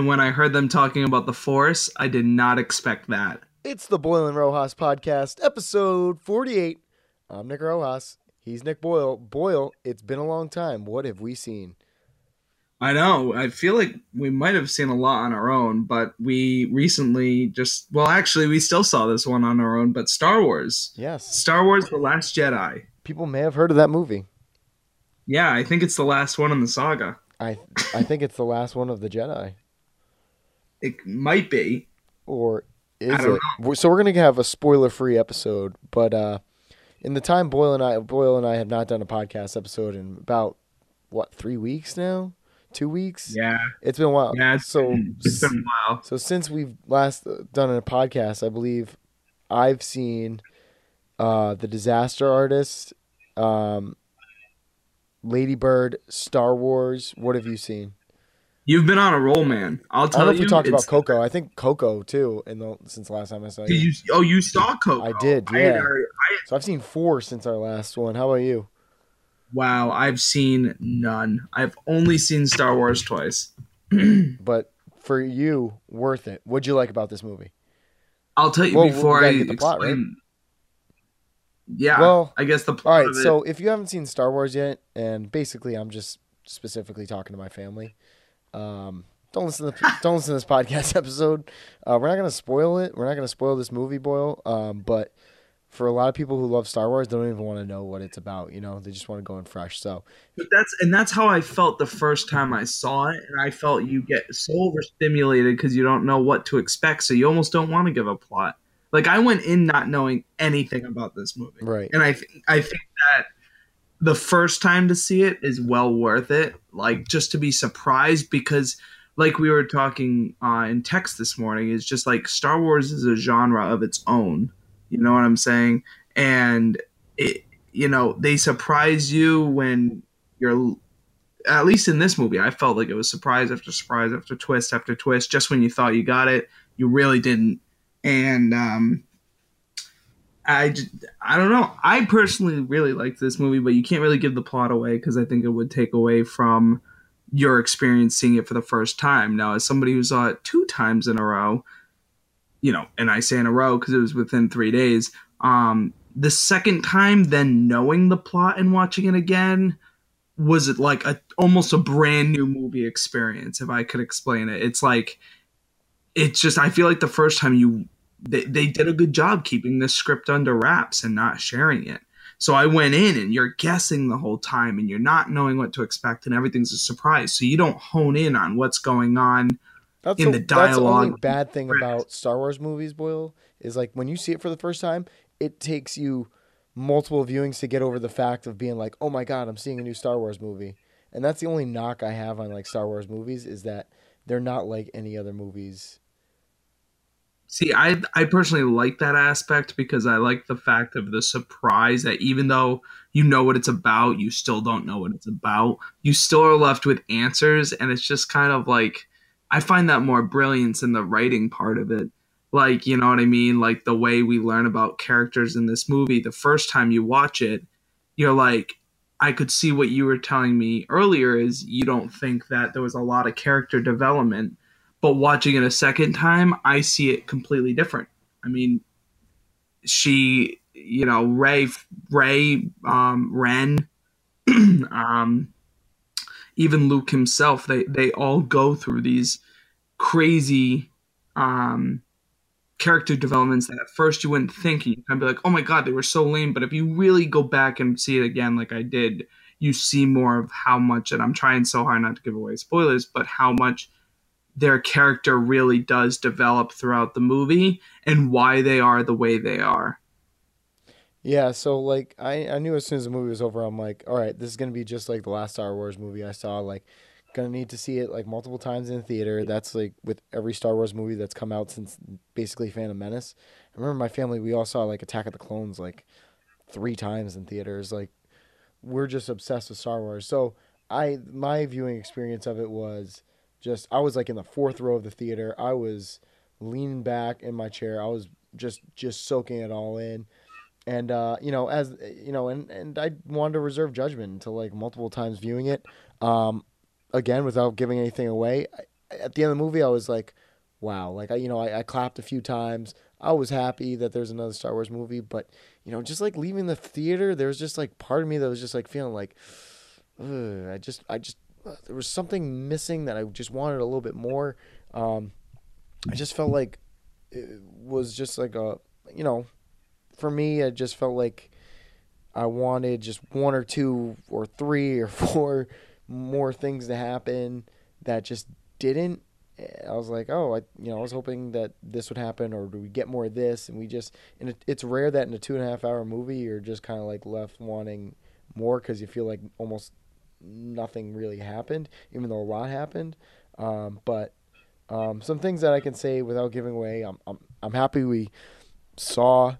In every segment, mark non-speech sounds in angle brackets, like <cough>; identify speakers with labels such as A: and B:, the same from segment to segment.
A: And when I heard them talking about the Force, I did not expect that.
B: It's the Boyle and Rojas podcast, episode 48. I'm Nick Rojas. He's Nick Boyle. Boyle, it's been a long time. What have we seen?
A: I know. I feel like we might have seen a lot on our own, but we recently just well, actually, we still saw this one on our own. But Star Wars,
B: Yes.
A: Star Wars: The Last Jedi.
B: People may have heard of that movie.
A: Yeah, I think it's the last one in the saga.
B: I I think it's the last one of the Jedi.
A: It might be.
B: Or is it? We're- So we're gonna have a spoiler-free episode, but uh, in the time Boyle and I Boyle and I have not done a podcast episode in about what three weeks now, two weeks.
A: Yeah,
B: It's been a while.
A: yeah. It's
B: so
A: been, it's been a while.
B: So since we've last done a podcast, I believe I've seen uh, the Disaster Artist, um, Lady Bird, Star Wars. What have you seen?
A: You've been on a roll, man. I'll tell
B: I don't know if we talked about Coco. I think Coco too. In the since the last time I saw you.
A: you? Oh, you saw Coco.
B: I did,
A: I-
B: yeah.
A: I-
B: So I've seen four since our last one. How about you?
A: wow, I've seen none. I've only seen Star Wars twice. <clears throat>
B: But for you, worth it. What'd you like about this movie?
A: I'll tell you
B: Well,
A: before I
B: get the plot, right?
A: explain. Yeah,
B: Well,
A: I guess the
B: All
A: plot
B: right.
A: of it-
B: So if you haven't seen Star Wars yet, and basically I'm just specifically talking to my family, um, don't listen to don't listen to this podcast <laughs> episode. Uh, we're not gonna spoil it. We're not gonna spoil this movie, Boyle. Um, but for a lot of people who love Star Wars, they don't even want to know what it's about. You know, they just want to go in fresh. So
A: But that's and that's how I felt the first time I saw it, and I felt you get so overstimulated because you don't know what to expect, so you almost don't want to give a plot. Like I went in not knowing anything about this movie,
B: right,
A: and I th- I think that the first time to see it is well worth it. Like just to be surprised because, like we were talking uh, in text this morning, is just like Star Wars is a genre of its own. You know what I'm saying? And it, you know, they surprise you when you're. At least in this movie, I felt like it was surprise after surprise after twist after twist. Just when you thought you got it, you really didn't. And um, I, j- I don't know. I personally really liked this movie, but you can't really give the plot away because I think it would take away from your experience seeing it for the first time. Now, as somebody who saw it two times in a row, you know, and I say in a row because it was within three days. Um, the second time, then knowing the plot and watching it again, was it like a almost a brand new movie experience? If I could explain it, it's like it's just I feel like the first time you they, they did a good job keeping this script under wraps and not sharing it. So I went in and you're guessing the whole time and you're not knowing what to expect and everything's a surprise. So you don't hone in on what's going on.
B: that's
A: in
B: the,
A: the
B: That's the only
A: dialogue.
B: bad thing about Star Wars movies, Boyle, is like when you see it for the first time, it takes you multiple viewings to get over the fact of being like, oh my god, I'm seeing a new Star Wars movie. And that's the only knock I have on like Star Wars movies is that they're not like any other movies.
A: See, I I personally like that aspect because I like the fact of the surprise that even though you know what it's about, you still don't know what it's about. You still are left with answers and it's just kind of like I find that more brilliance in the writing part of it. Like, you know what I mean? Like the way we learn about characters in this movie, the first time you watch it, you're like I could see what you were telling me earlier is you don't think that there was a lot of character development but watching it a second time i see it completely different. I mean she you know Rey Rey um ren <clears throat> um even luke himself they they all go through these crazy um character developments that at first you wouldn't think you kind of be like oh my god they were so lame. But if you really go back and see it again like i did you see more of how much and i'm trying so hard not to give away spoilers but how much their character really does develop throughout the movie and why they are the way they are.
B: Yeah, so like I, I knew as soon as the movie was over, I'm like, all right, this is gonna be just like the last Star Wars movie I saw. Like, gonna need to see it like multiple times in the theater. That's like with every Star Wars movie that's come out since basically Phantom Menace. I remember my family, we all saw like Attack of the Clones like three times in theaters. Like, we're just obsessed with Star Wars. So I my viewing experience of it was just I was like in the fourth row of the theater. I was leaning back in my chair. I was just just soaking it all in and uh, you know as you know and and I wanted to reserve judgment until like multiple times viewing it um, again without giving anything away at the end of the movie, I was like, wow, like I, you know, I, I clapped a few times. I was happy that there's another Star Wars movie, but you know, just like leaving the theater, there was just like part of me that was just like feeling like, <sighs> I just, I just, there was something missing that I just wanted a little bit more. Um, I just felt like it was just like a, you know, for me, I just felt like I wanted just one or two or three or <laughs> four more things to happen that just didn't. I was like, oh, I, you know, I was hoping that this would happen, or do we get more of this? And we just, and it, it's rare that in a two and a half hour movie, you're just kind of like left wanting more because you feel like almost nothing really happened, even though a lot happened. Um, but um, some things that I can say without giving away, I'm, I'm, I'm happy we saw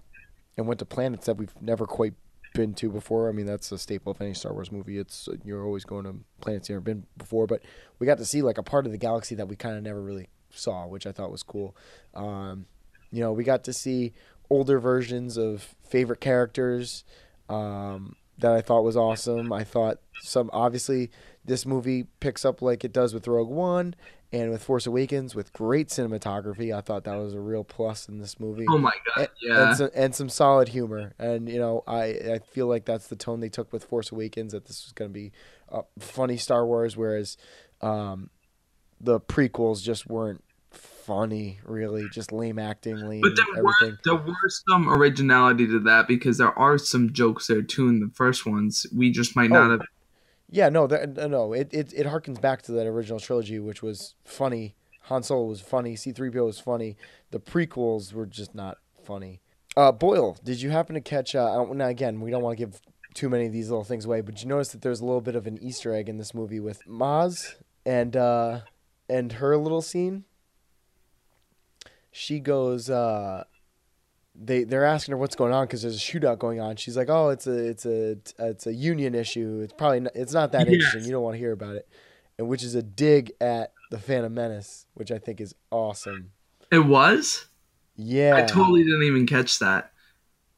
B: and went to planets that we've never quite been to before. I mean, that's a staple of any Star Wars movie. It's you're always going to planets you've never been before, but we got to see like a part of the galaxy that we kind of never really saw, which I thought was cool. Um, you know, we got to see older versions of favorite characters um, that I thought was awesome. I thought some obviously this movie picks up like it does with Rogue One and with Force Awakens with great cinematography. I thought that was a real plus in this movie.
A: Oh my god,
B: and,
A: yeah,
B: and some, and some solid humor. And you know, I I feel like that's the tone they took with Force Awakens. That this was going to be a funny Star Wars, whereas um, the prequels just weren't funny, really, just lame acting, lame
A: but there
B: everything.
A: Were, there were some originality to that because there are some jokes there too in the first ones. We just might not
B: Oh,
A: have.
B: Yeah, no, that, no, it, it it harkens back to that original trilogy, which was funny. Han Solo was funny. C three PO was funny. The prequels were just not funny. Uh, Boyle, did you happen to catch? Uh, now again, we don't want to give too many of these little things away, but you notice that there's a little bit of an Easter egg in this movie with Maz and uh, and her little scene. She goes. Uh, they they're asking her what's going on because there's a shootout going on. She's like, "Oh, it's a it's a it's a union issue. It's probably not, it's not that
A: Yes.
B: interesting. You don't want to hear about it." And which is a dig at the Phantom Menace, which I think is awesome.
A: It was.
B: Yeah,
A: I totally didn't even catch that.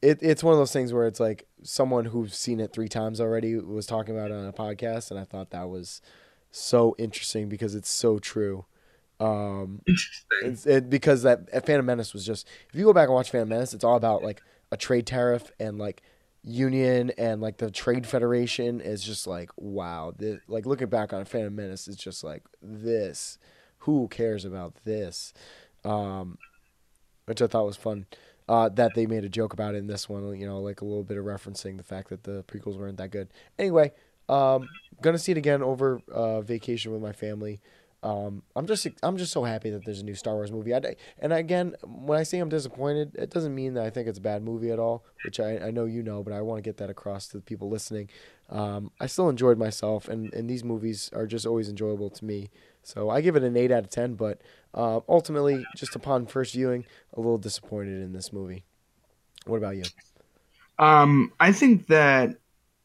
B: it, it's one of those things where it's like someone who's seen it three times already was talking about it on a podcast, and I thought that was so interesting because it's so true. Um, <laughs>
A: Interesting.
B: It's it, because that uh, Phantom Menace was just if you go back and watch Phantom Menace, it's all about like a trade tariff and like union and like the trade federation is just like wow. This, like looking back on Phantom Menace, it's just like this. Who cares about this? Um, which I thought was fun. Uh, that they made a joke about in this one, you know, like a little bit of referencing the fact that the prequels weren't that good. Anyway, um, gonna see it again over uh, vacation with my family. Um, I'm just I'm just so happy that there's a new Star Wars movie. I, and again, when I say I'm disappointed, it doesn't mean that I think it's a bad movie at all, which I, I know you know, but I want to get that across to the people listening. Um, I still enjoyed myself, and, and these movies are just always enjoyable to me. So I give it an eight out of ten, but uh, ultimately, just upon first viewing, a little disappointed in this movie. What about you?
A: Um, I think that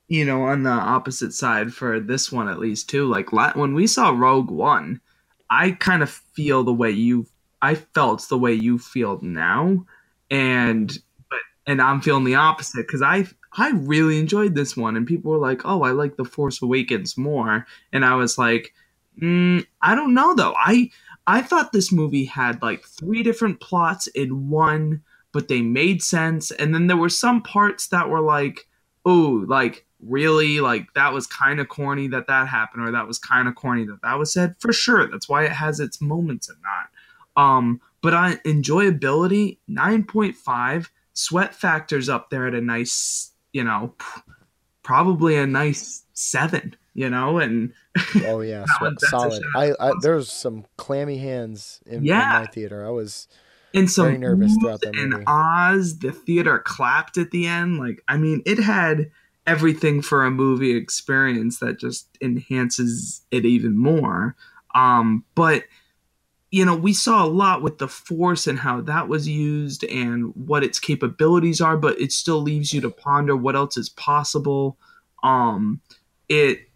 A: you know on the opposite side for this one at least too. Like when we saw Rogue One, I kind of feel the way you. I felt the way you feel now, and but and I'm feeling the opposite because I I really enjoyed this one, and people were like, "Oh, I like the Force Awakens more," and I was like, mm, "I don't know though. I I thought this movie had like three different plots in one." but they made sense. And then there were some parts that were like, oh, like really, like that was kind of corny that that happened, or that was kind of corny that that was said. For sure, that's why it has its moments and not. Um, but on enjoyability, nine point five. Sweat factors up there at a nice, you know, probably a nice seven. You know, and <laughs>
B: Oh yeah, sweat,
A: one- that's a
B: solid. I, I there was some clammy hands in, in my theater. I was
A: and some
B: Very nervous throughout that
A: and oz. The theater clapped at the end. Like, I mean, it had everything for a movie experience that just enhances it even more. Um, but you know, we saw a lot with the force and how that was used and what its capabilities are, but it still leaves you to ponder what else is possible. Um, it,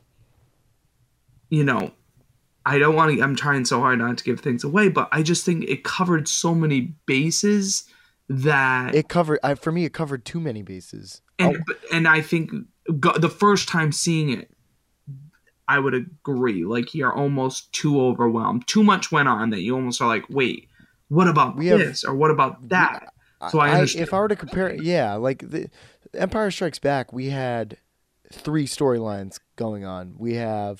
A: you know, I don't want to. I'm trying so hard not to give things away, but I just think it covered so many bases that
B: it covered. I, for me, it covered too many bases.
A: and
B: Oh,
A: and I think the first time seeing it, I would agree. Like you're almost too overwhelmed. Too much went on that you almost are like, wait, what about
B: We have-
A: this or what about that? So I understand.
B: if I were to compare, yeah, like the Empire Strikes Back, we had three storylines going on. We have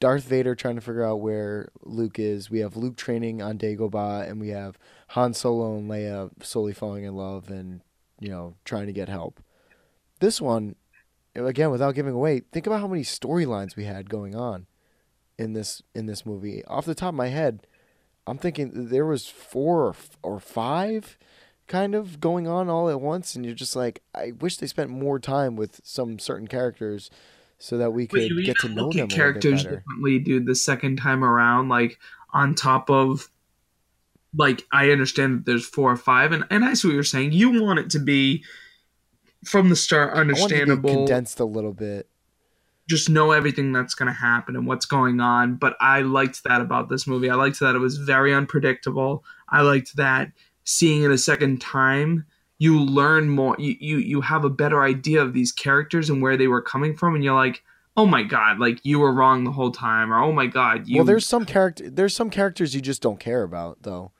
B: Darth Vader trying to figure out where Luke is. We have Luke training on Dagobah, and we have Han Solo and Leia slowly falling in love and you know trying to get help. This one, again, without giving away, think about how many storylines we had going on in this in this movie. Off the top of my head, I'm thinking there was four or, five kind of going on all at once, and you're just like, I wish they spent more time with some certain characters so that we could get to know them
A: characters
B: little bit better.
A: differently, dude. The second time around, like on top of, like I understand that there's four or five, and and I see what you're saying. You want it to be from the start
B: I want to be
A: understandable.
B: condensed a little bit.
A: just know everything that's going to happen and what's going on. But I liked that about this movie. I liked that it was very unpredictable. I liked that seeing it a second time, you learn more. You you you have a better idea of these characters and where they were coming from, and you're like, oh my god, like you were wrong the whole time, or oh my god, you.
B: well, there's some character. There's some characters you just don't care about, though.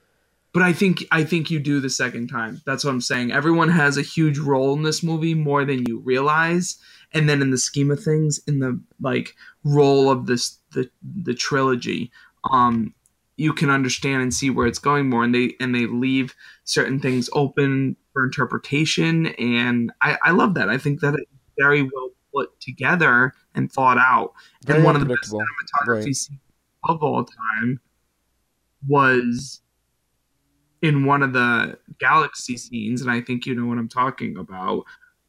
A: But I think I think you do the second time. That's what I'm saying. Everyone has a huge role in this movie more than you realize. And then in the scheme of things, in the like role of this the the trilogy, um, you can understand and see where it's going more. And they and they leave certain things open for interpretation. And I, I love that. I think that it's very well put together and thought out.
B: Very
A: and one of the best cinematography
B: Right.
A: scenes of all time was in one of the galaxy scenes and i think you know what i'm talking about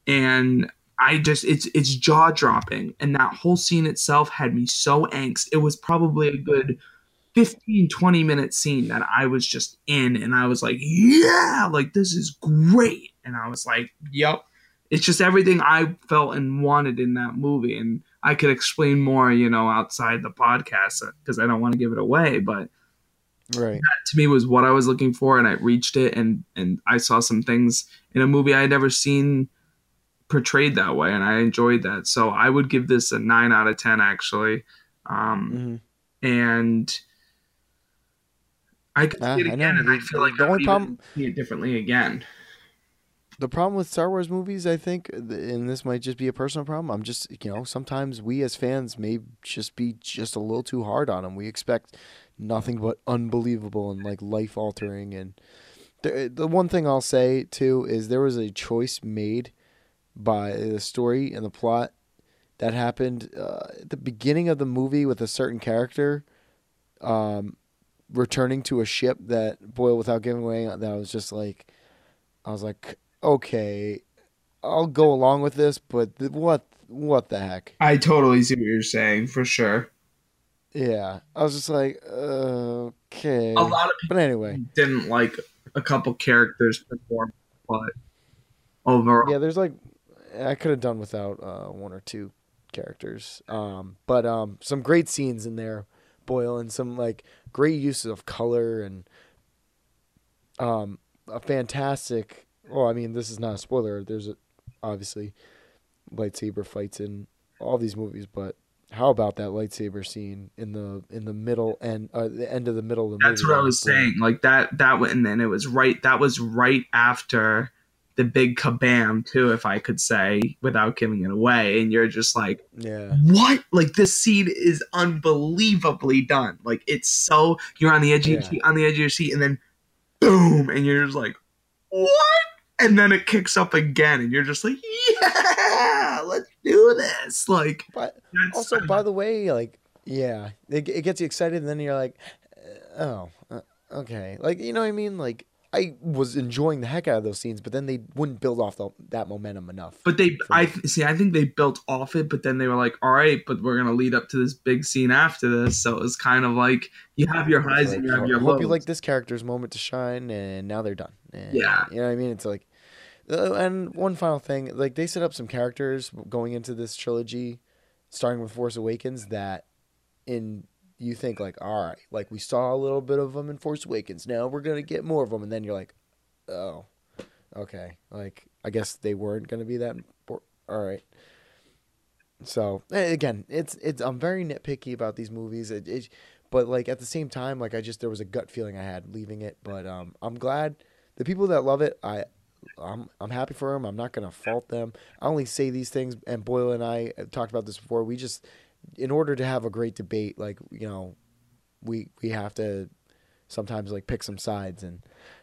A: and i just it's it's jaw dropping and that whole scene itself had me so angst it was probably a good 15 20 minute scene that i was just in and i was like yeah like this is great and i was like yep it's just everything i felt and wanted in that movie and i could explain more you know outside the podcast because i don't want to give it away but
B: Right.
A: to me was what I was looking for, and I reached it, and and I saw some things in a movie I had never seen portrayed that way, and I enjoyed that. So I would give this a nine out of ten, actually. Um,
B: hmm
A: and I could
B: Ah,
A: see it again,
B: know.
A: and I feel like
B: The
A: I
B: only problem-
A: see it differently again.
B: The problem with Star Wars movies, I think, and this might just be a personal problem. I'm just, you know, sometimes we as fans may just be just a little too hard on them. We expect nothing but unbelievable and like life altering. And the the one thing I'll say too is there was a choice made by the story and the plot that happened uh, at the beginning of the movie with a certain character um, returning to a ship that boy without giving away that I was just like I was like okay I'll go along with this but th- what what the heck?
A: I totally see what you're saying for sure.
B: yeah I was just like uh, okay.
A: A lot of
B: but anyway.
A: didn't like a couple characters perform, but overall,
B: yeah there's like I could have done without uh, one or two characters. Um, but um, some great scenes in there Boyle and some like great uses of color and um, a fantastic. Well, I mean, this is not a spoiler. There's a, obviously lightsaber fights in all these movies, but how about that lightsaber scene in the in the middle and uh, the end of the middle of the
A: That's
B: movie?
A: That's what I was saying. Like that that went and then it was right that was right after the big kabam too, if I could say, without giving it away. And you're just like,
B: Yeah,
A: what? Like this scene is unbelievably done. Like it's so you're on the edge of your seat, on the edge of your seat, and then boom, and you're just like, what? And then it kicks up again, and you're just like, yeah, let's do this. Like
B: but also by the way, like yeah, it, it gets you excited, and then you're like, uh, oh, uh, okay, like you know what I mean? Like I was enjoying the heck out of those scenes, but then they wouldn't build off the, that momentum enough.
A: But they, I see. I think they built off it, but then they were like, "All right, but we're gonna lead up to this big scene after this." So it was kind of like you have your highs
B: Like,
A: and you have
B: I
A: your
B: hope
A: lows.
B: you like this character's moment to shine, and now they're done. And,
A: Yeah.
B: you know what I mean. It's like, uh, and one final thing, like they set up some characters going into this trilogy, starting with Force Awakens, that in you think like, all right, like we saw a little bit of them in Force Awakens, now we're gonna get more of them, and then you're like, oh, okay, like I guess they weren't gonna be that. All right. So eh, again, it's it's I'm very nitpicky about these movies. It, it, but like at the same time, like I just there was a gut feeling I had leaving it. But um, I'm glad the people that love it. I I'm I'm happy for them. I'm not gonna fault them. I only say these things, and Boyle and I talked about this before. We just, in order to have a great debate, like you know, we we have to sometimes like pick some sides and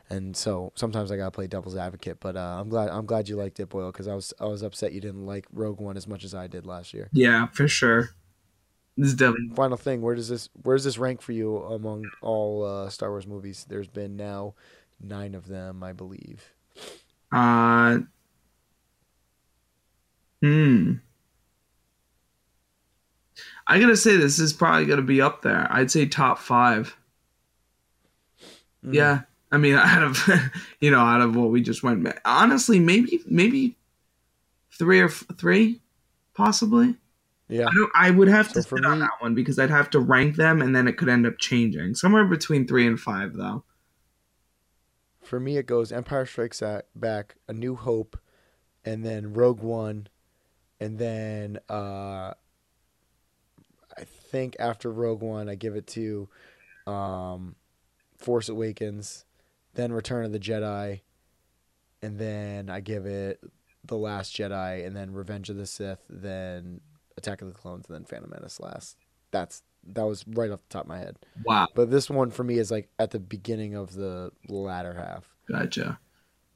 B: and so sometimes I gotta play devil's advocate. But uh, I'm glad I'm glad you liked it, Boyle, because I was I was upset you didn't like Rogue One as much as I did last year.
A: Yeah, for sure. This is definitely
B: Final thing, where does this where does this rank for you among all uh, Star Wars movies? There's been now nine of them, I believe.
A: uh hmm. I gotta say this is probably gonna be up there. I'd say top five.
B: Mm.
A: Yeah. I mean, <laughs> out of you know, out of what we just went, honestly, maybe maybe three or f- three, possibly.
B: yeah.
A: I don't. I would have to
B: So for
A: sit on that one because I'd have to rank them, and then it could end up changing. Somewhere between three and five, though.
B: For me, it goes Empire Strikes Back, A New Hope, and then Rogue One, and then uh, think after Rogue One, I give it to um, Force Awakens, then Return of the Jedi, and then I give it The Last Jedi, and then Revenge of the Sith, then Attack of the Clones, and then Phantom Menace last. That's that was right off the top of my head.
A: Wow,
B: But this one for me is like at the beginning of the latter half.
A: gotcha.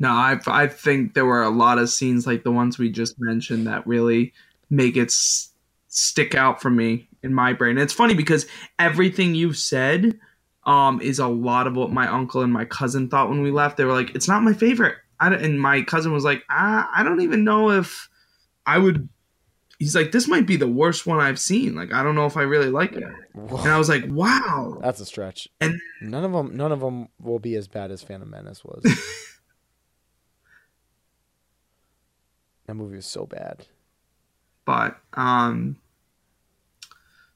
A: No, I I think there were a lot of scenes like the ones we just mentioned that really make it s- stick out for me in my brain. And It's funny because everything you've said um is a lot of what my uncle and my cousin thought when we left. They were like, "It's not my favorite," I don't, and my cousin was like, ah, "I don't even know if I would." He's like, "This might be the worst one I've seen. Like, I don't know if I really like it." And I was like, "Wow."
B: That's a stretch.
A: And-
B: none of them, none of them will be as bad as Phantom Menace was. <laughs> that movie was so bad.
A: But um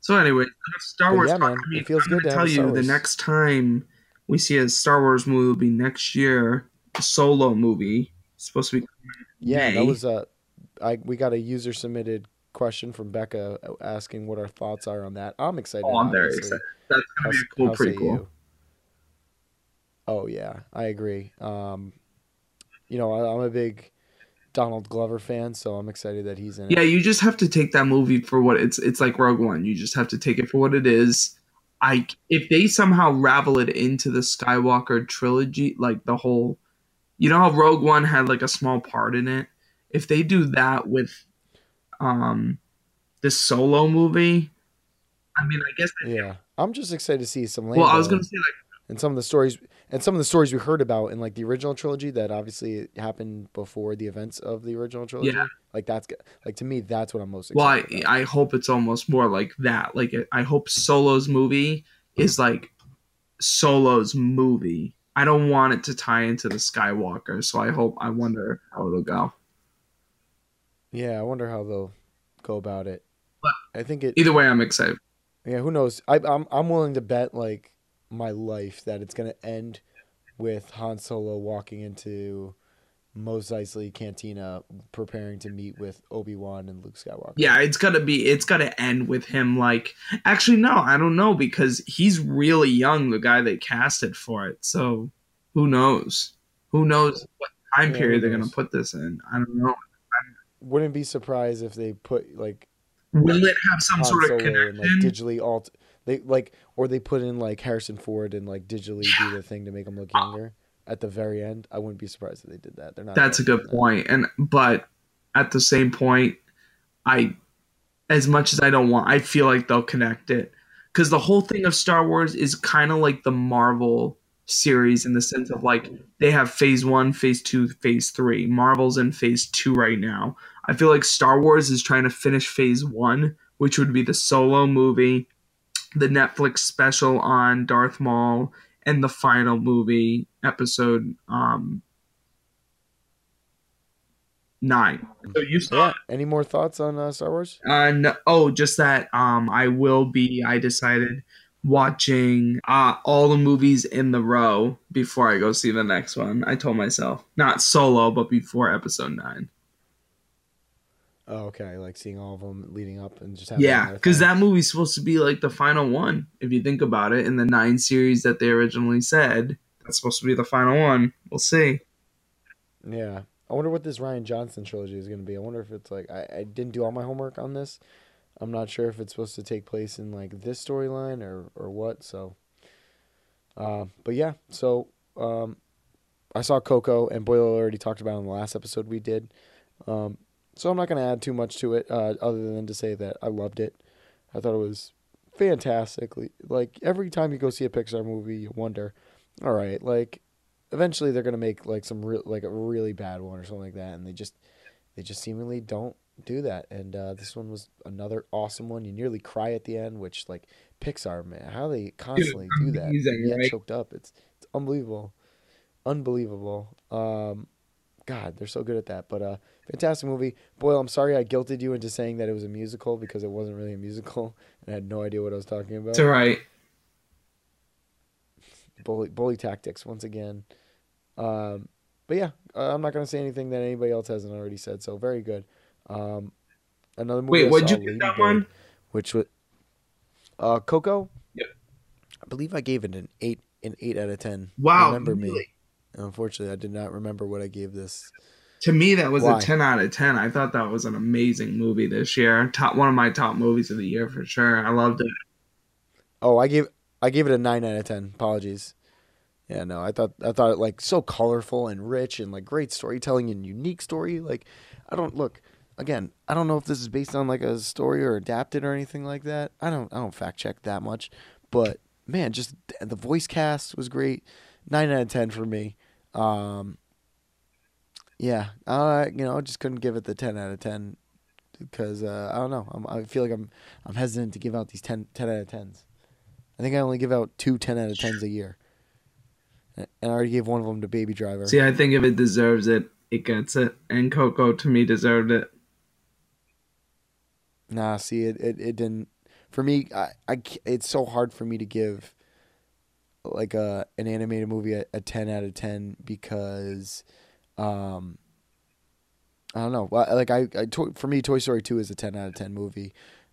A: so anyway, Star
B: But
A: Wars.
B: yeah, man, it feels
A: I'm
B: good
A: gonna tell
B: have a Star
A: you the next time we see a Star Wars movie will be next year. A solo movie. It's supposed to be
B: Yeah,
A: May.
B: that was a. I we got a user submitted question from Becca asking what our thoughts are on that. I'm excited.
A: Oh, I'm very excited. That's gonna be a cool
B: how
A: prequel.
B: you? Oh yeah, I agree. Um, you know, I, I'm a big Donald Glover fan, so I'm excited that he's in
A: Yeah,
B: it.
A: you just have to take that movie for what it's it's like Rogue One. You just have to take it for what it is. I if they somehow ravel it into the Skywalker trilogy, like the whole you know how Rogue One had like a small part in it? If they do that with um this solo movie, I mean I guess
B: Yeah, I'm just excited to see some.
A: well I was gonna say like
B: and some of the stories and some of the stories we heard about in like the original trilogy that obviously happened before the events of the original trilogy.
A: Yeah.
B: Like that's like to me that's what I'm most
A: well I,
B: excited about.
A: I hope it's almost more like that. Like I hope Solo's movie is like Solo's movie. I don't want it to tie into the Skywalker, so I hope I wonder how it'll go.
B: yeah, I wonder how they'll go about it.
A: But-
B: I think it
A: Either way, I'm excited.
B: Yeah, who knows? I, I'm I'm willing to bet like my life that it's gonna end with Han Solo walking into Mos Eisley Cantina, preparing to meet with Obi Wan and Luke Skywalker.
A: Yeah, it's gotta be. It's gotta end with him. Like, actually, no, I don't know because he's really young. The guy they casted for it. So, who knows? Who knows what time
B: Yeah,
A: period they're gonna put this in? I don't know.
B: wouldn't be surprised if they put like
A: Will it have some
B: Han
A: sort of
B: Solo
A: connection?
B: and like digitally alt. They like or they put in like Harrison Ford and like digitally do the thing to make him look younger at the very end. I wouldn't be surprised if they did that. They're not.
A: That's a good point. And but at the same point, I as much as I don't want, I feel like they'll connect it because the whole thing of Star Wars is kind of like the Marvel series in the sense of like they have phase one, phase two, phase three. Marvel's in phase two right now. I feel like Star Wars is trying to finish phase one, which would be the solo movie, the Netflix special on Darth Maul, and the final movie episode um nine. So you saw
B: Yeah. Any more thoughts on uh, Star Wars?
A: uh no, oh just that um I will be I decided watching uh all the movies in the row before I go see the next one. I told myself not solo but before episode 9.
B: Oh, okay. Like seeing all of them leading up and just having
A: Yeah, because that movie's supposed to be like the final one. If you think about it, in the nine series that they originally said, that's supposed to be the final one. We'll see.
B: Yeah. I wonder what this Rian Johnson trilogy is going to be. I wonder if it's like I, I didn't do all my homework on this. I'm not sure if it's supposed to take place in like this storyline or or what. So, uh, but yeah. So um, I saw Coco and Boyle already talked about it in the last episode we did. Um, so I'm not going to add too much to it uh, other than to say that I loved it. I thought it was fantastically like every time you go see a Pixar movie, you wonder, all right, like eventually they're gonna make like some real like a really bad one or something like that, and they just they just seemingly don't do that. And uh, this one was another awesome one. You nearly cry at the end, which like Pixar man, how they constantly do that,
A: amazing,
B: and yet
A: right?
B: choked up. It's it's unbelievable, unbelievable. Um, God, they're so good at that. But uh, fantastic movie. Boyle, I'm sorry I guilted you into saying that it was a musical because it wasn't really a musical, and I had no idea what I was talking about.
A: It's all right.
B: bully bully tactics once again. Um, but yeah, uh, I'm not gonna say anything that anybody else hasn't already said. So very good. Um, another movie.
A: Wait, what'd you
B: Lady
A: that
B: Bird,
A: one?
B: Which was uh, Coco.
A: Yep.
B: I believe I gave it an eight, an eight out of ten.
A: Wow,
B: remember me? Unfortunately, I did not remember what I gave this.
A: To me, that was
B: Why?
A: a ten out of ten. I thought that was an amazing movie this year. Top one of my top movies of the year for sure. I loved it.
B: Oh, I gave I gave it a nine out of ten. Apologies. Yeah, no, I thought I thought it like so colorful and rich and like great storytelling and unique story. Like, I don't look again. I don't know if this is based on like a story or adapted or anything like that. I don't I don't fact check that much, but man, just the voice cast was great. Nine out of ten for me. Um, yeah, I you know I just couldn't give it the ten out of ten because uh, I don't know. I'm, I feel like I'm I'm hesitant to give out these 10, 10 out of tens. I think I only give out two 10 out of 10s a year. And I already gave one of them to Baby Driver.
A: See, I think if it deserves it, it gets it. And Coco to me deserved it.
B: Nah, see, it, it, it didn't. For me, I, I, it's so hard for me to give like a an animated movie a, a 10 out of 10 because um I don't know. Like I, I for me Toy Story 2 is a 10 out of 10 movie.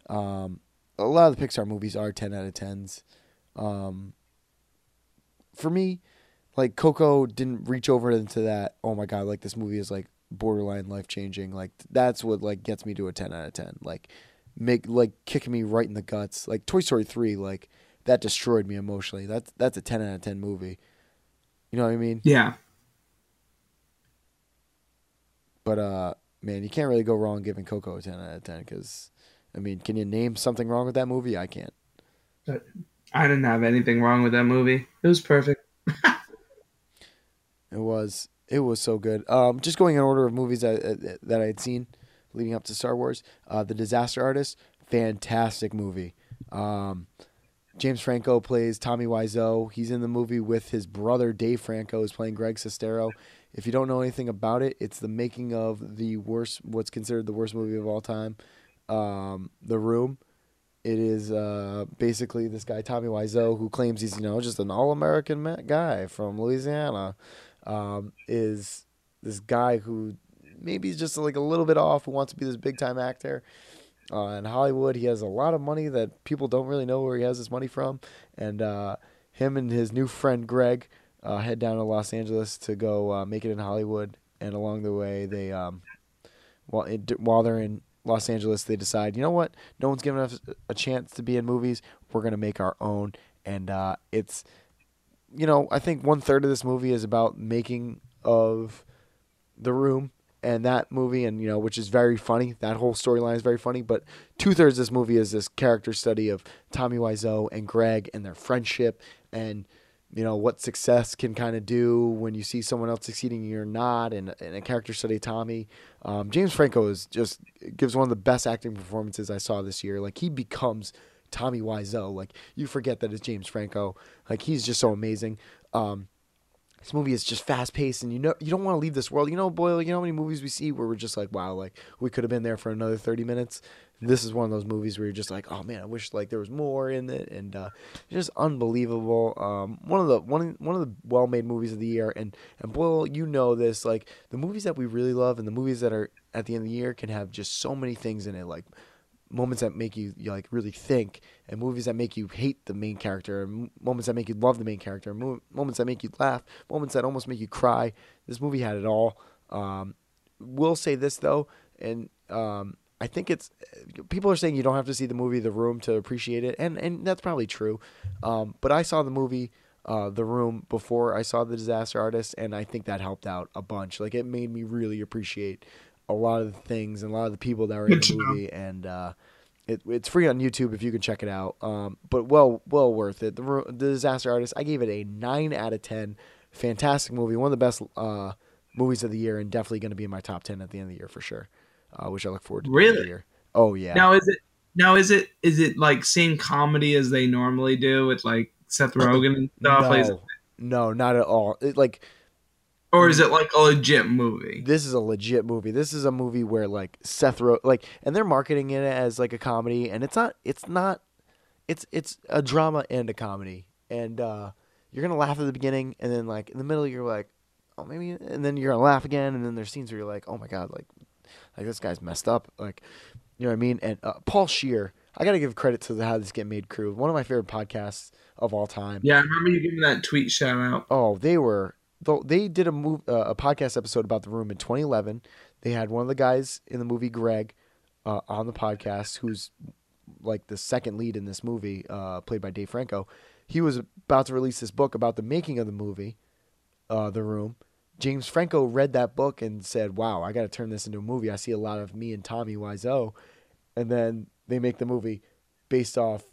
B: Um a lot of the Pixar movies are 10 out of 10s. Um for me, like Coco didn't reach over into that, oh my god, like this movie is like borderline life changing. Like that's what like gets me to a 10 out of 10. Like make like kicking me right in the guts. Like Toy Story 3 like that destroyed me emotionally. That's that's a 10 out of 10 movie. You know what I mean?
A: Yeah.
B: But uh man, you can't really go wrong giving Coco a 10 out of 10 cuz I mean, can you name something wrong with that movie? I can't.
A: I didn't have anything wrong with that movie. It was perfect. <laughs>
B: It was it was so good. Um, just going in order of movies that uh, that I had seen leading up to Star Wars. Uh, the Disaster Artist, fantastic movie. Um, James Franco plays Tommy Wiseau. He's in the movie with his brother Dave Franco, who's playing Greg Sestero. If you don't know anything about it, it's the making of the worst, what's considered the worst movie of all time, um, The Room. It is uh, basically this guy Tommy Wiseau, who claims he's you know just an all-American guy from Louisiana, um, is this guy who maybe is just like a little bit off, who wants to be this big-time actor. Uh, in Hollywood, he has a lot of money that people don't really know where he has his money from, and uh, him and his new friend Greg uh, head down to Los Angeles to go uh, make it in Hollywood. And along the way, they um, while it, while they're in Los Angeles, they decide, you know what? No one's giving us a chance to be in movies. We're gonna make our own, and uh, it's, you know, I think one third of this movie is about making of the room and that movie, and you know, which is very funny. That whole storyline is very funny. But two thirds of this movie is this character study of Tommy Wiseau and Greg and their friendship, and you know what success can kind of do when you see someone else succeeding you're not, and, and a character study Tommy. Um, James Franco is just gives one of the best acting performances I saw this year. Like he becomes Tommy Wiseau. Like you forget that it's James Franco. Like he's just so amazing. Um, this movie is just fast paced and you know you don't want to leave this world. You know, Boyle, you know how many movies we see where we're just like, wow, like we could have been there for another 30 minutes. This is one of those movies where you're just like, oh man, I wish like there was more in it and uh just unbelievable. Um one of the one one of the well-made movies of the year and and Boyle, you know this, like the movies that we really love and the movies that are at the end of the year can have just so many things in it like moments that make you, you like really think and movies that make you hate the main character and moments that make you love the main character mo- moments that make you laugh moments that almost make you cry. This movie had it all. Um, will say this though and um, i think it's people are saying you don't have to see the movie the room to appreciate it and and that's probably true. Um, but i saw the movie uh, the room before i saw the disaster artist and i think that helped out a bunch. Like it made me really appreciate a lot of the things and a lot of the people that were in the movie, and uh, it, it's free on YouTube if you can check it out. Um, but well, well worth it. The, the Disaster Artist, I gave it a nine out of ten. Fantastic movie, one of the best uh, movies of the year, and definitely going to be in my top ten at the end of the year for sure. Uh, which I look forward to.
A: Really?
B: Year. Oh yeah.
A: Now is it now is it is it like same comedy as they normally do with like Seth Rogen and stuff?
B: no,
A: Like,
B: no, not at all. It, like
A: or is it like a legit movie?
B: this is a legit movie. This is a movie where like Seth Rogen, like, and they're marketing it as like a comedy, and it's not. It's not. It's it's a drama and a comedy, and uh, you're gonna laugh at the beginning, and then like in the middle, you're like, oh maybe, and then you're gonna laugh again, and then there's scenes where you're like, oh my god, like, like this guy's messed up, like, you know what I mean? And uh, Paul Scheer, I gotta give credit to the How This Get Made crew, one of my favorite podcasts of all time.
A: Yeah, I remember you giving that tweet shout out.
B: Oh, they were though they did a move uh, a podcast episode about the room in 2011. They had one of the guys in the movie, Greg, uh, on the podcast, who's like the second lead in this movie, uh, played by Dave Franco. He was about to release this book about the making of the movie, uh, The Room. James Franco read that book and said, "Wow, I got to turn this into a movie. I see a lot of me and Tommy Wiseau," and then they make the movie based off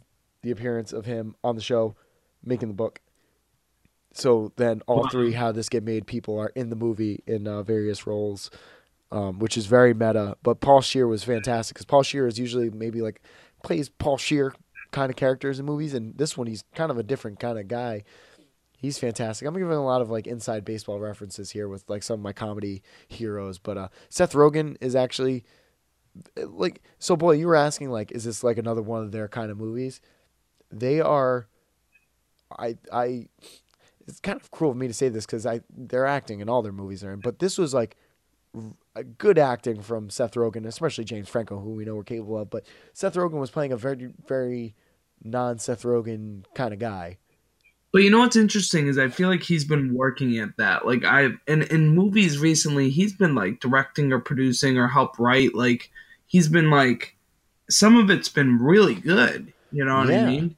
B: the appearance of him on the show making the book. So then all
A: Wow.
B: three how this get made people are in the movie in uh, various roles, um, which is very meta. But Paul Scheer was fantastic because Paul Scheer is usually maybe like plays Paul Scheer kind of characters in movies, and this one he's kind of a different kind of guy. He's fantastic. I'm giving a lot of like inside baseball references here with like some of my comedy heroes, but uh, Seth Rogen is actually like so. Boy, you were asking like, is this like another one of their kind of movies? They are. I I. It's kind of cruel of me to say this because I they're acting in all their movies they're in, but this was like r- a good acting from Seth Rogen, especially James Franco, who we know we're capable of. But Seth Rogen was playing a very very non Seth Rogen kind of guy.
A: But you know what's interesting is I feel like he's been working at that. Like I in in movies recently, he's been like directing or producing or help write. Like he's been like some of it's been really good. You know what
B: Yeah.
A: I mean?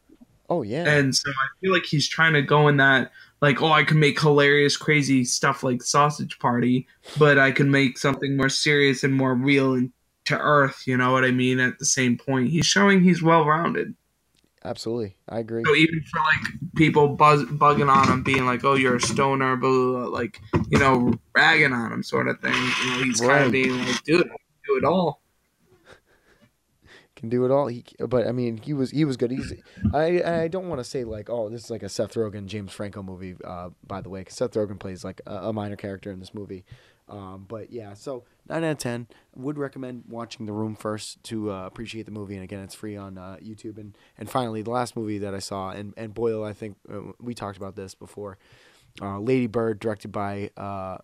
B: Oh yeah,
A: And so I feel like he's trying to go in that like, oh, I can make hilarious, crazy stuff like Sausage Party, but I can make something more serious and more real and to earth. You know what I mean? At the same point, he's showing he's well rounded.
B: absolutely, I agree.
A: So even for like people buzz bugging on him, being like, "Oh, you're a stoner," blah, blah, blah, like you know, ragging on him, sort of thing. You know, he's kind
B: Right.
A: of being like, "Dude, I can do it all."
B: Can do it all. He, but I mean, he was he was good. He's I I don't want to say like oh this is like a Seth Rogen James Franco movie. Uh, by the way, because Seth Rogen plays like a, a minor character in this movie. Um, but yeah, so nine out of ten. Would recommend watching The Room first to uh, appreciate the movie. And again, it's free on uh, YouTube. And and finally, the last movie that I saw and and Boyle, I think uh, we talked about this before. Uh, Lady Bird, directed by uh,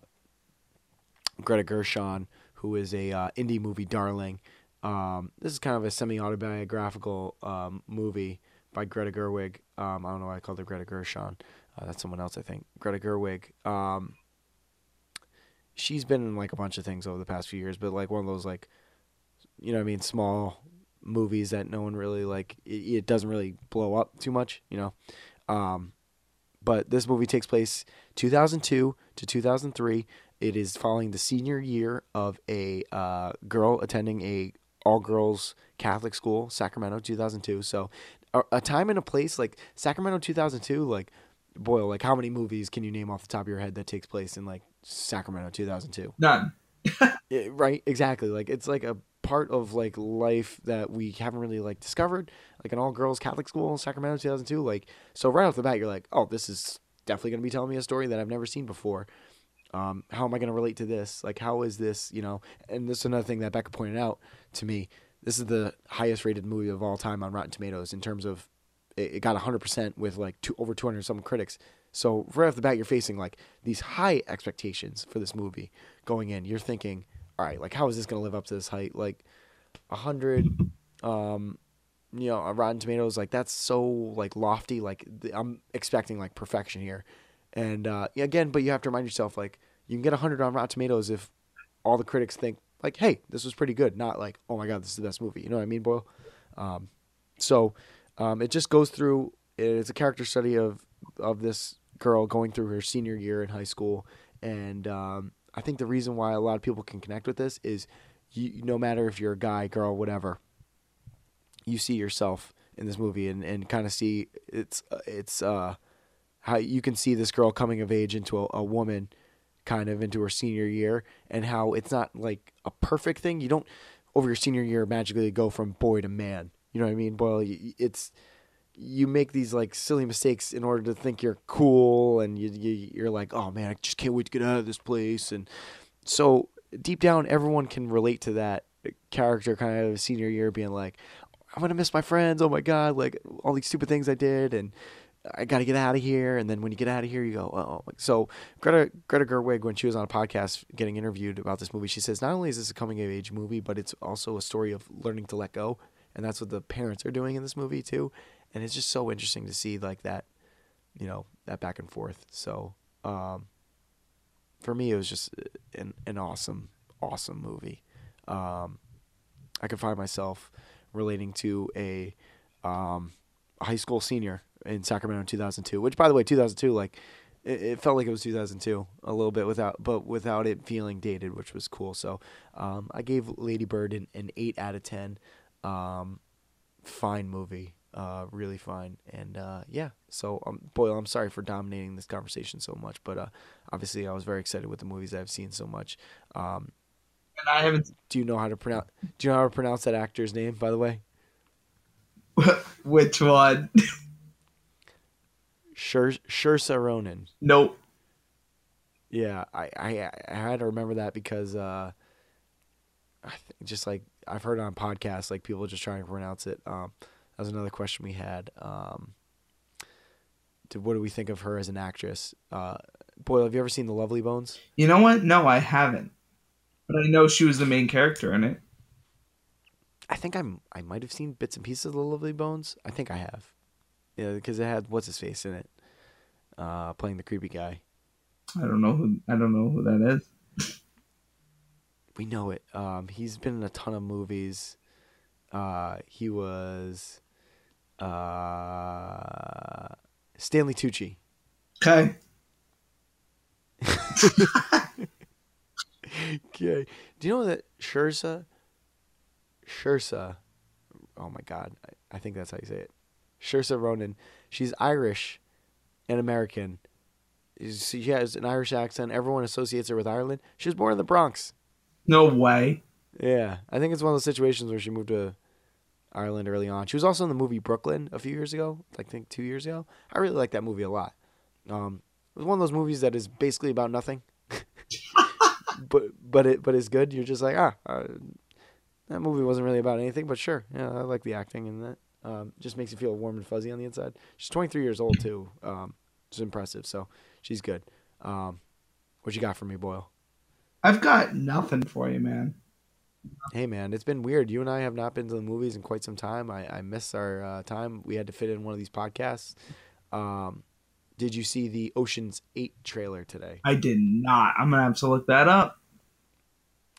B: Greta Gershon, who is a indie movie darling. Um, this is kind of a semi-autobiographical um, movie by Greta Gerwig. Um, I don't know why I called her Greta Gershon. Uh, that's someone else, I think. Greta Gerwig. Um, she's been in like a bunch of things over the past few years, but like one of those like, you know, I mean, small movies that no one really like. It, it doesn't really blow up too much, you know. Um, but this movie takes place 2002 to 2003. It is following the senior year of a uh, girl attending a all girls Catholic school, Sacramento, 2002. So, a, a time and a place like Sacramento, 2002. Like, boy, like how many movies can you name off the top of your head that takes place in like Sacramento, 2002?
A: None. <laughs>
B: Right, exactly. Like it's like a part of like life that we haven't really like discovered. Like an all girls Catholic school in Sacramento, 2002. Like so, right off the bat, you're like, oh, this is definitely going to be telling me a story that I've never seen before. Um, how am I going to relate to this? Like, how is this, you know? And this is another thing that Becca pointed out to me. This is the highest rated movie of all time on Rotten Tomatoes in terms of it, got 100% with like two, over 200 some critics. So right off the bat, you're facing like these high expectations for this movie going in. You're thinking, all right, like how is this going to live up to this height? Like, a hundred, um, you know, Rotten Tomatoes, like that's so like lofty. Like I'm expecting like perfection here, and uh, again, but you have to remind yourself like you can get hundred on Rotten Tomatoes if all the critics think like, hey, this was pretty good, not like, oh my god, this is the best movie. You know what I mean, Boyle? Um, so um, it just goes through. It's a character study of of this girl going through her senior year in high school, and um, I think the reason why a lot of people can connect with this is you, no matter if you're a guy, girl, whatever, you see yourself in this movie and, and kind of see it's it's uh how you can see this girl coming of age into a, a woman kind of into her senior year and how it's not like a perfect thing. You don't over your senior year magically go from boy to man. You know what I mean? Well, it's you make these like silly mistakes in order to think you're cool and you, you you're like, "Oh man, I just can't wait to get out of this place." And so deep down everyone can relate to that character kind of senior year being like, I'm gonna miss my friends. Oh my god, like all these stupid things I did, and I got to get out of here. And then when you get out of here, you go, oh. So Greta Greta Gerwig, when she was on a podcast getting interviewed about this movie, she says not only is this a coming of age movie, but it's also a story of learning to let go, and that's what the parents are doing in this movie too. And it's just so interesting to see like that, you know, that back and forth. So um, for me, it was just an an awesome, awesome movie. Um, I could find myself relating to a um, high school senior in Sacramento in 2002. Which, by the way, 2002, like it, it, felt like it was 2002 a little bit without, but without it feeling dated, which was cool. So um, I gave Lady Bird an, an eight out of ten. Um, fine movie, uh, really fine, and uh, yeah. So um, Boyle, I'm sorry for dominating this conversation so much, but uh, obviously I was very excited with the movies I've seen so much. Um,
A: and I haven't.
B: Do you know how to pronounce? Do you know how to pronounce that actor's name? By the way. <laughs>
A: Which one? <laughs>
B: Shur Saoirse Ronan.
A: Nope.
B: Yeah, I, I I had to remember that because uh, I think just like I've heard on podcasts, like people just trying to pronounce it. Um, that was another question we had. Um, to, what do we think of her as an actress? Uh, Boyle, have you ever seen The Lovely Bones?
A: You know what? No, I haven't but I know she was the main character in it.
B: I think I'm I might have seen bits and pieces of the Lovely Bones. I think I have. Yeah, because it had what's his face in it, uh, playing the creepy guy.
A: I don't know who I don't know who that is.
B: we know it. Um, he's been in a ton of movies. Uh, he was uh, Stanley Tucci.
A: Okay.
B: okay. Do you know that Shersa? Shersa. Oh my God. I, I think that's how you say it. Shersa Ronan. She's Irish and American. She has an Irish accent. Everyone associates her with Ireland. She was born in the Bronx.
A: No way.
B: Yeah. I think it's one of those situations where she moved to Ireland early on. She was also in the movie Brooklyn a few years ago, I think two years ago. I really like that movie a lot. Um, it was one of those movies that is basically about nothing. <laughs> but but it but it's good. You're just like ah, uh, that movie wasn't really about anything, but sure, yeah, I like the acting in that. Um, just makes you feel warm and fuzzy on the inside. She's 23 years old too. Um, it's impressive. So she's good. Um, what you got for me, Boyle?
A: I've got nothing for you, man.
B: Hey, man, it's been weird. You and I have not been to the movies in quite some time. I, I miss our uh, time. We had to fit in one of these podcasts. Um, did you see the Ocean's Eight trailer today?
A: I did not. I'm gonna have to look that up.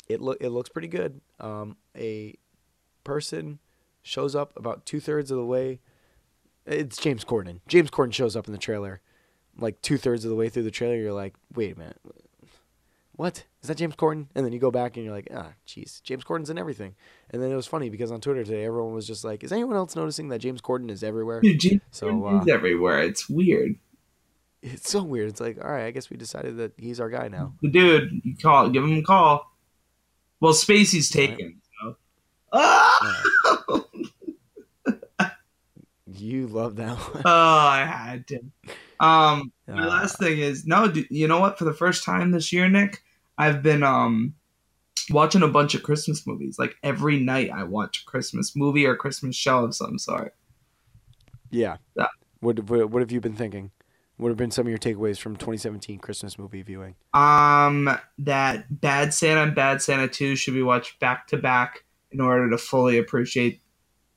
B: It look it looks pretty good. Um, a person shows up about two thirds of the way. It's James Corden. James Corden shows up in the trailer, like two thirds of the way through the trailer. You're like, wait a minute, what is that James Corden? And then you go back and you're like, ah, jeez, James Corden's in everything. And then it was funny because on Twitter today, everyone was just like, is anyone else noticing that James Corden is everywhere?
A: Dude, James so uh, everywhere. It's weird
B: it's so weird. It's like, all right, I guess we decided that he's our guy now.
A: The dude, you call, give him a call. Well, Spacey's taken. So.
B: You love that <laughs>
A: one. Oh, I had to. Um, my
B: Uh,
A: last thing is no. Do, you know what? For the first time this year, Nick, I've been um watching a bunch of Christmas movies. Like every night, I watch a Christmas movie or Christmas show of some sort.
B: Yeah.
A: Yeah.
B: What, what what have you been thinking? What have been some of your takeaways from 2017 Christmas movie viewing?
A: Um, that Bad Santa and Bad Santa Two should be watched back to back in order to fully appreciate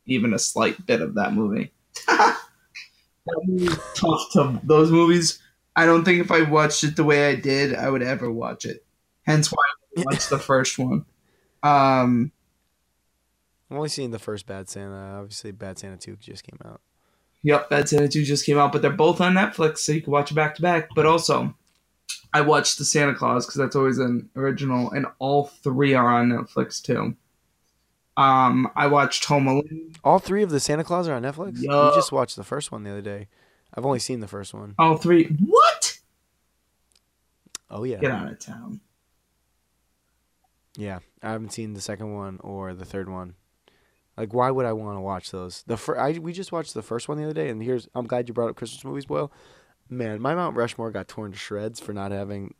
A: even a slight bit of that movie. Tough to those movies. I don't think if I watched it the way I did, I would ever watch it. Hence why I watched the first one. Um,
B: I've only seen the first Bad Santa. Obviously, Bad Santa 2 just came out.
A: Yep, Bad Santa 2 just came out, but they're both on Netflix, so you can watch it back to back. But also, I watched the Santa Clause because that's always an original, and all three are on Netflix too. Um, I watched Home Alone.
B: All three of the Santa Clause are on Netflix?
A: Yup.
B: We just watched the first one the other day. I've only seen the first one.
A: All three. What?
B: Oh, yeah.
A: Get out of town.
B: Yeah. I haven't seen the second one or the third one. Like, why would I want to watch those? The fir- I we just watched the first one the other day, and here's I'm glad you brought up Christmas movies, Boyle. Man, my Mount Rushmore got torn to shreds for not having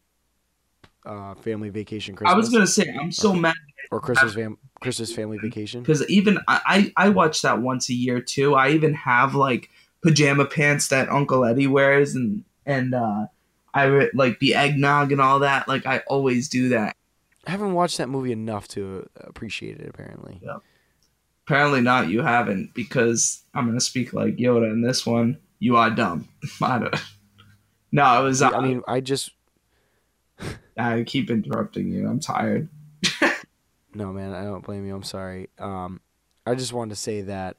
B: uh, family vacation Christmas
A: I was gonna say I'm so mad
B: or Christmas fam- Christmas family vacation.
A: because even I, I I watch that once a year too. I even have like pajama pants that Uncle Eddie wears, and and uh, I re- like the eggnog and all that. Like I always do that.
B: I haven't watched that movie enough to appreciate it. Apparently,
A: Apparently not. You haven't because I'm gonna speak like Yoda in this one. You are dumb. <laughs> I don't. <laughs> No, it was. Uh,
B: I mean, I just <laughs>
A: I keep interrupting you. I'm tired.
B: No man. I don't blame you. I'm sorry. Um, I just wanted to say that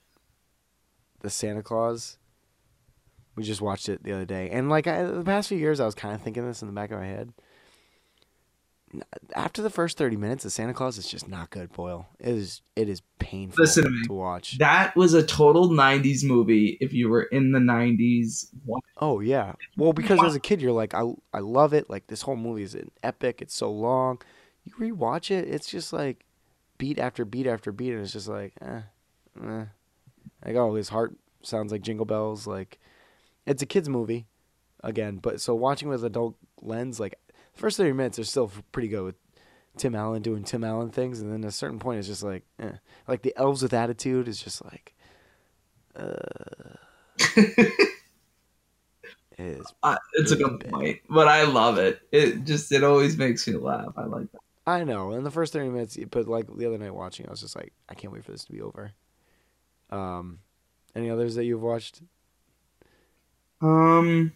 B: the Santa Clause. We just watched it the other day, and like I, the past few years, I was kind of thinking this in the back of my head. After the first thirty minutes, the Santa Clause is just not good, Boyle. It is. It is painful
A: Listen to me.
B: to watch.
A: That was a total '90s movie. If you were in the '90s,
B: Oh yeah. Well, because as a kid, you're like, I I love it. Like this whole movie is an epic. It's so long. You rewatch it, it's just like beat after beat after beat, and it's just like, eh, eh. like oh, his heart sounds like Jingle Bells. Like it's a kids movie, again. But so watching with adult lens, like the first thirty minutes are still pretty good with Tim Allen doing Tim Allen things, and then at a certain point, it's just like, eh. like the elves with attitude is just like, uh, <laughs> is
A: Uh, it's a good point, but I love it. It just it always makes me laugh. I like that.
B: I know. In the first thirty minutes, but like the other night watching, I was just like, I can't wait for this to be over. Um, any others that you've watched?
A: Um,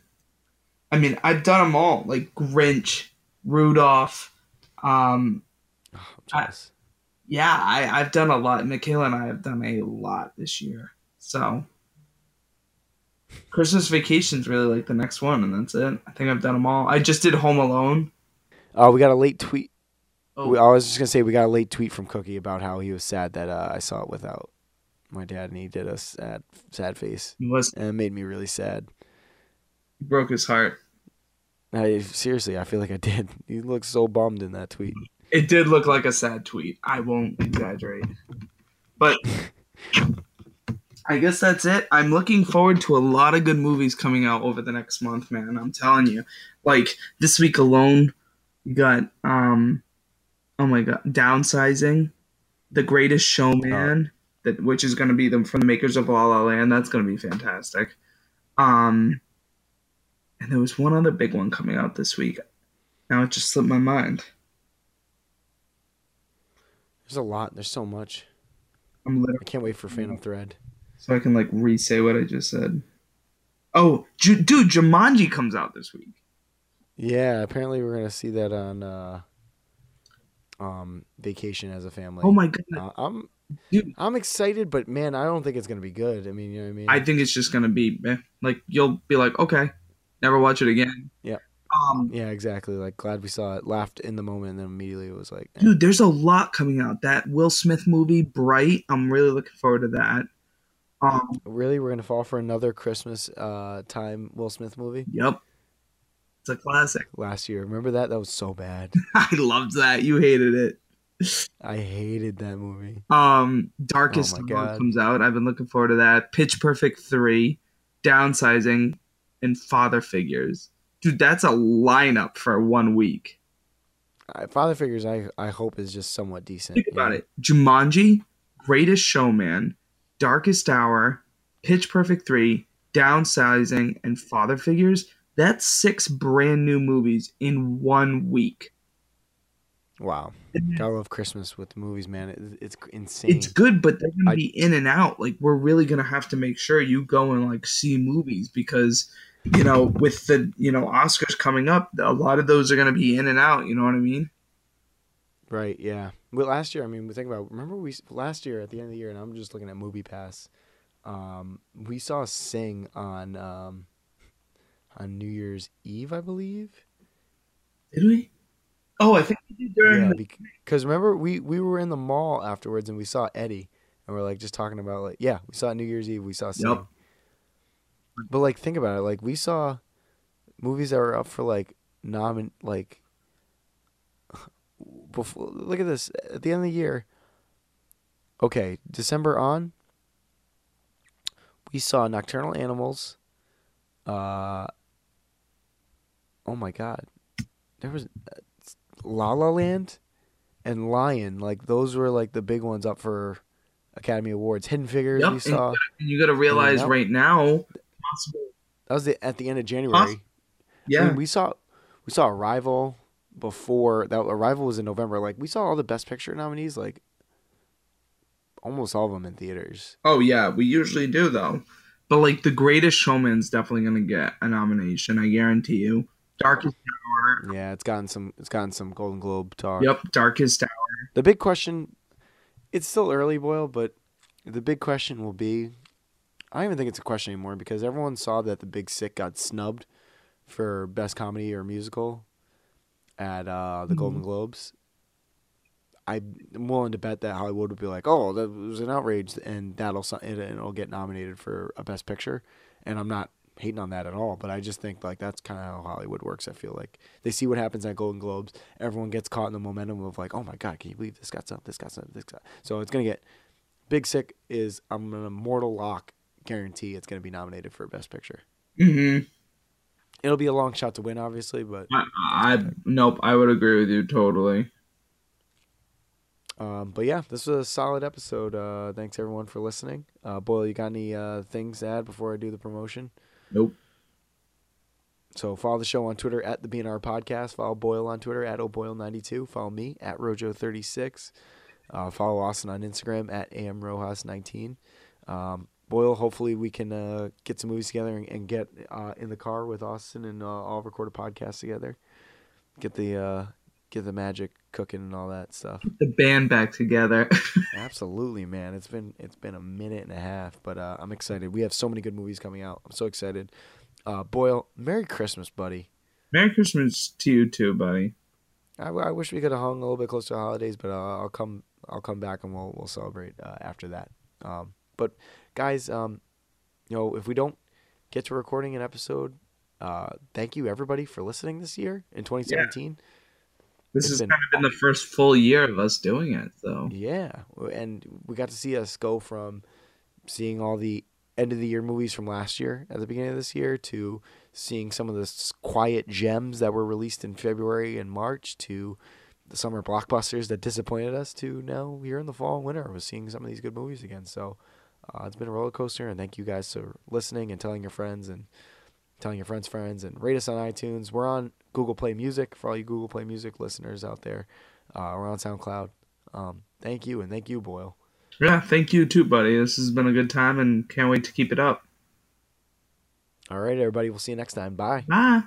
A: I mean, I've done them all, like Grinch, Rudolph. Um,
B: Oh, I'm
A: yeah, I I've done a lot. Michaela and I have done a lot this year. So Christmas Vacation's really like the next one, and that's it. I think I've done them all. I just did Home Alone.
B: Oh, we got a late tweet.
A: Oh,
B: We- I was just gonna say we got a late tweet from Cookie about how he was sad that uh, I saw it without my dad, and he did a sad, sad face,
A: he was
B: and it made me really sad.
A: he broke his heart.
B: I seriously, I feel like I did. <laughs> He looked so bummed in that tweet.
A: It did look like a sad tweet. I won't exaggerate. But <laughs> I guess that's it. I'm looking forward to a lot of good movies coming out over the next month, man. I'm telling you. Like this week alone, you got um oh my god, Downsizing, The Greatest Showman, that which is going to be the from the makers of La La Land. That's going to be fantastic. Um and there was one other big one coming out this week. Now it just slipped my mind.
B: There's a lot. There's so much.
A: I'm literally
B: I can't wait for Phantom Thread.
A: so I can like re-say what I just said. Oh, Ju- dude, Jumanji comes out this week.
B: Yeah, apparently we're gonna see that on uh, um, vacation as a family.
A: Oh my god,
B: Uh, I'm
A: Dude.
B: I'm excited, but man, I don't think it's gonna be good. I mean, you know what I mean?
A: I think it's just gonna be eh. like you'll be like, okay, never watch it again.
B: Yeah.
A: Um,
B: yeah, exactly. Like glad we saw it. Laughed in the moment, and then immediately it was like, eh.
A: dude, there's a lot coming out. That Will Smith movie, Bright. I'm really looking forward to that. Um,
B: really, we're gonna fall for another Christmas uh, time Will Smith movie
A: yep, it's a classic.
B: last year. Remember that? That was so bad. <laughs>
A: I loved that. You hated it.
B: I hated that movie.
A: Um, Darkest
B: Oh my
A: Hour
B: God.
A: comes out. I've been looking forward to that. Pitch Perfect three, Downsizing, and Father Figures. Dude, that's a lineup for one week.
B: Uh, Father Figures, I I hope is just somewhat decent.
A: Think about it: Jumanji, Greatest Showman, Darkest Hour, Pitch Perfect Three, Downsizing, and Father Figures. That's six brand new movies in one week.
B: Wow, I love Christmas with movies, man. It, it's insane.
A: It's good, but they're gonna be in and out. Like we're really gonna have to make sure you go and like see movies because you know with the you know Oscars coming up, a lot of those are gonna be in and out. You know what I mean?
B: Right. Yeah. Well, last year, I mean, we think about. Remember, we last year at the end of the year, and I'm just looking at Movie Pass. Um, we saw Sing on um, on New Year's Eve, I believe.
A: Did we? Oh, I think we did during
B: yeah, because remember we we were in the mall afterwards and we saw Eddie and we're like just talking about like yeah we saw New Year's Eve we saw Sing. Yep. But like think about it like we saw movies that were up for like nomin like <sighs> before look at this at the end of the year. Okay, December on. We saw Nocturnal Animals. Uh. Oh my God, there was uh, La La Land and Lion. Like those were like the big ones up for Academy Awards. Hidden Figures yep, we saw.
A: And you got to realize right now,
B: possible. That was the, at the end of January.
A: yeah, I
B: mean, we saw we saw Arrival before that. Arrival was in November. Like we saw all the Best Picture nominees. Like almost all of them in theaters.
A: Oh yeah, we usually do though. But like the Greatest Showman's definitely gonna get a nomination. I guarantee you. Darkest Hour.
B: Yeah, it's gotten some. It's gotten some Golden Globe talk.
A: Yep, Darkest Hour.
B: The big question. It's still early, Boyle, but the big question will be. I don't even think it's a question anymore because everyone saw that The Big Sick got snubbed for best comedy or musical at uh, the mm-hmm. Golden Globes. I'm willing to bet that Hollywood would be like, "Oh, that was an outrage," and that'll and it'll get nominated for a Best Picture. And I'm not hating on that at all, but I just think like that's kind of how Hollywood works. I feel like they see what happens at Golden Globes, everyone gets caught in the momentum of like, oh my god, can you believe this got something, this got something, this got. So it's gonna get Big Sick is I'm an immortal lock guarantee it's gonna be nominated for Best Picture.
A: Mm-hmm.
B: It'll be a long shot to win, obviously, but
A: I, I nope, I would agree with you totally.
B: Um, but yeah, this was a solid episode. Uh, thanks everyone for listening. Uh, Boyle, you got any uh, things to add before I do the promotion?
A: Nope.
B: So follow the show on Twitter at the BNR Podcast. Follow Boyle on Twitter at oboyle92. Follow me at Rojo36. Uh, follow Austin on Instagram at amrojas19. Um, Boyle, hopefully we can uh, get some movies together and, and get uh, in the car with Austin and uh, all record a podcast together. Get the uh, get the magic cooking and all that stuff.
A: Get the band back together. <laughs>
B: Absolutely, man. It's been it's been a minute and a half, but uh, I'm excited. We have so many good movies coming out. I'm so excited. Uh, Boyle, Merry Christmas, buddy.
A: Merry Christmas to you too, buddy.
B: I, I wish we could have hung a little bit closer to the holidays, but uh, I'll come I'll come back and we'll we'll celebrate uh, after that. Um, but guys, um, you know, if we don't get to recording an episode, uh, thank you everybody for listening this year in 2017. Yeah
A: this it's has been, kind of been the first full year of us doing it, so
B: yeah, and we got to see us go from seeing all the end of the year movies from last year at the beginning of this year to seeing some of the quiet gems that were released in February and March to the summer blockbusters that disappointed us to now here in the fall and winter was seeing some of these good movies again. So uh, it's been a roller coaster, and thank you guys for listening and telling your friends and telling your friends' friends, and rate us on iTunes. We're on Google Play Music for all you Google Play Music listeners out there. Uh, we're on SoundCloud. Um, thank you, and thank you, Boyle.
A: Yeah, thank you too, buddy. This has been a good time, and can't wait to keep it up.
B: All right, everybody. We'll see you next time. Bye.
A: Bye.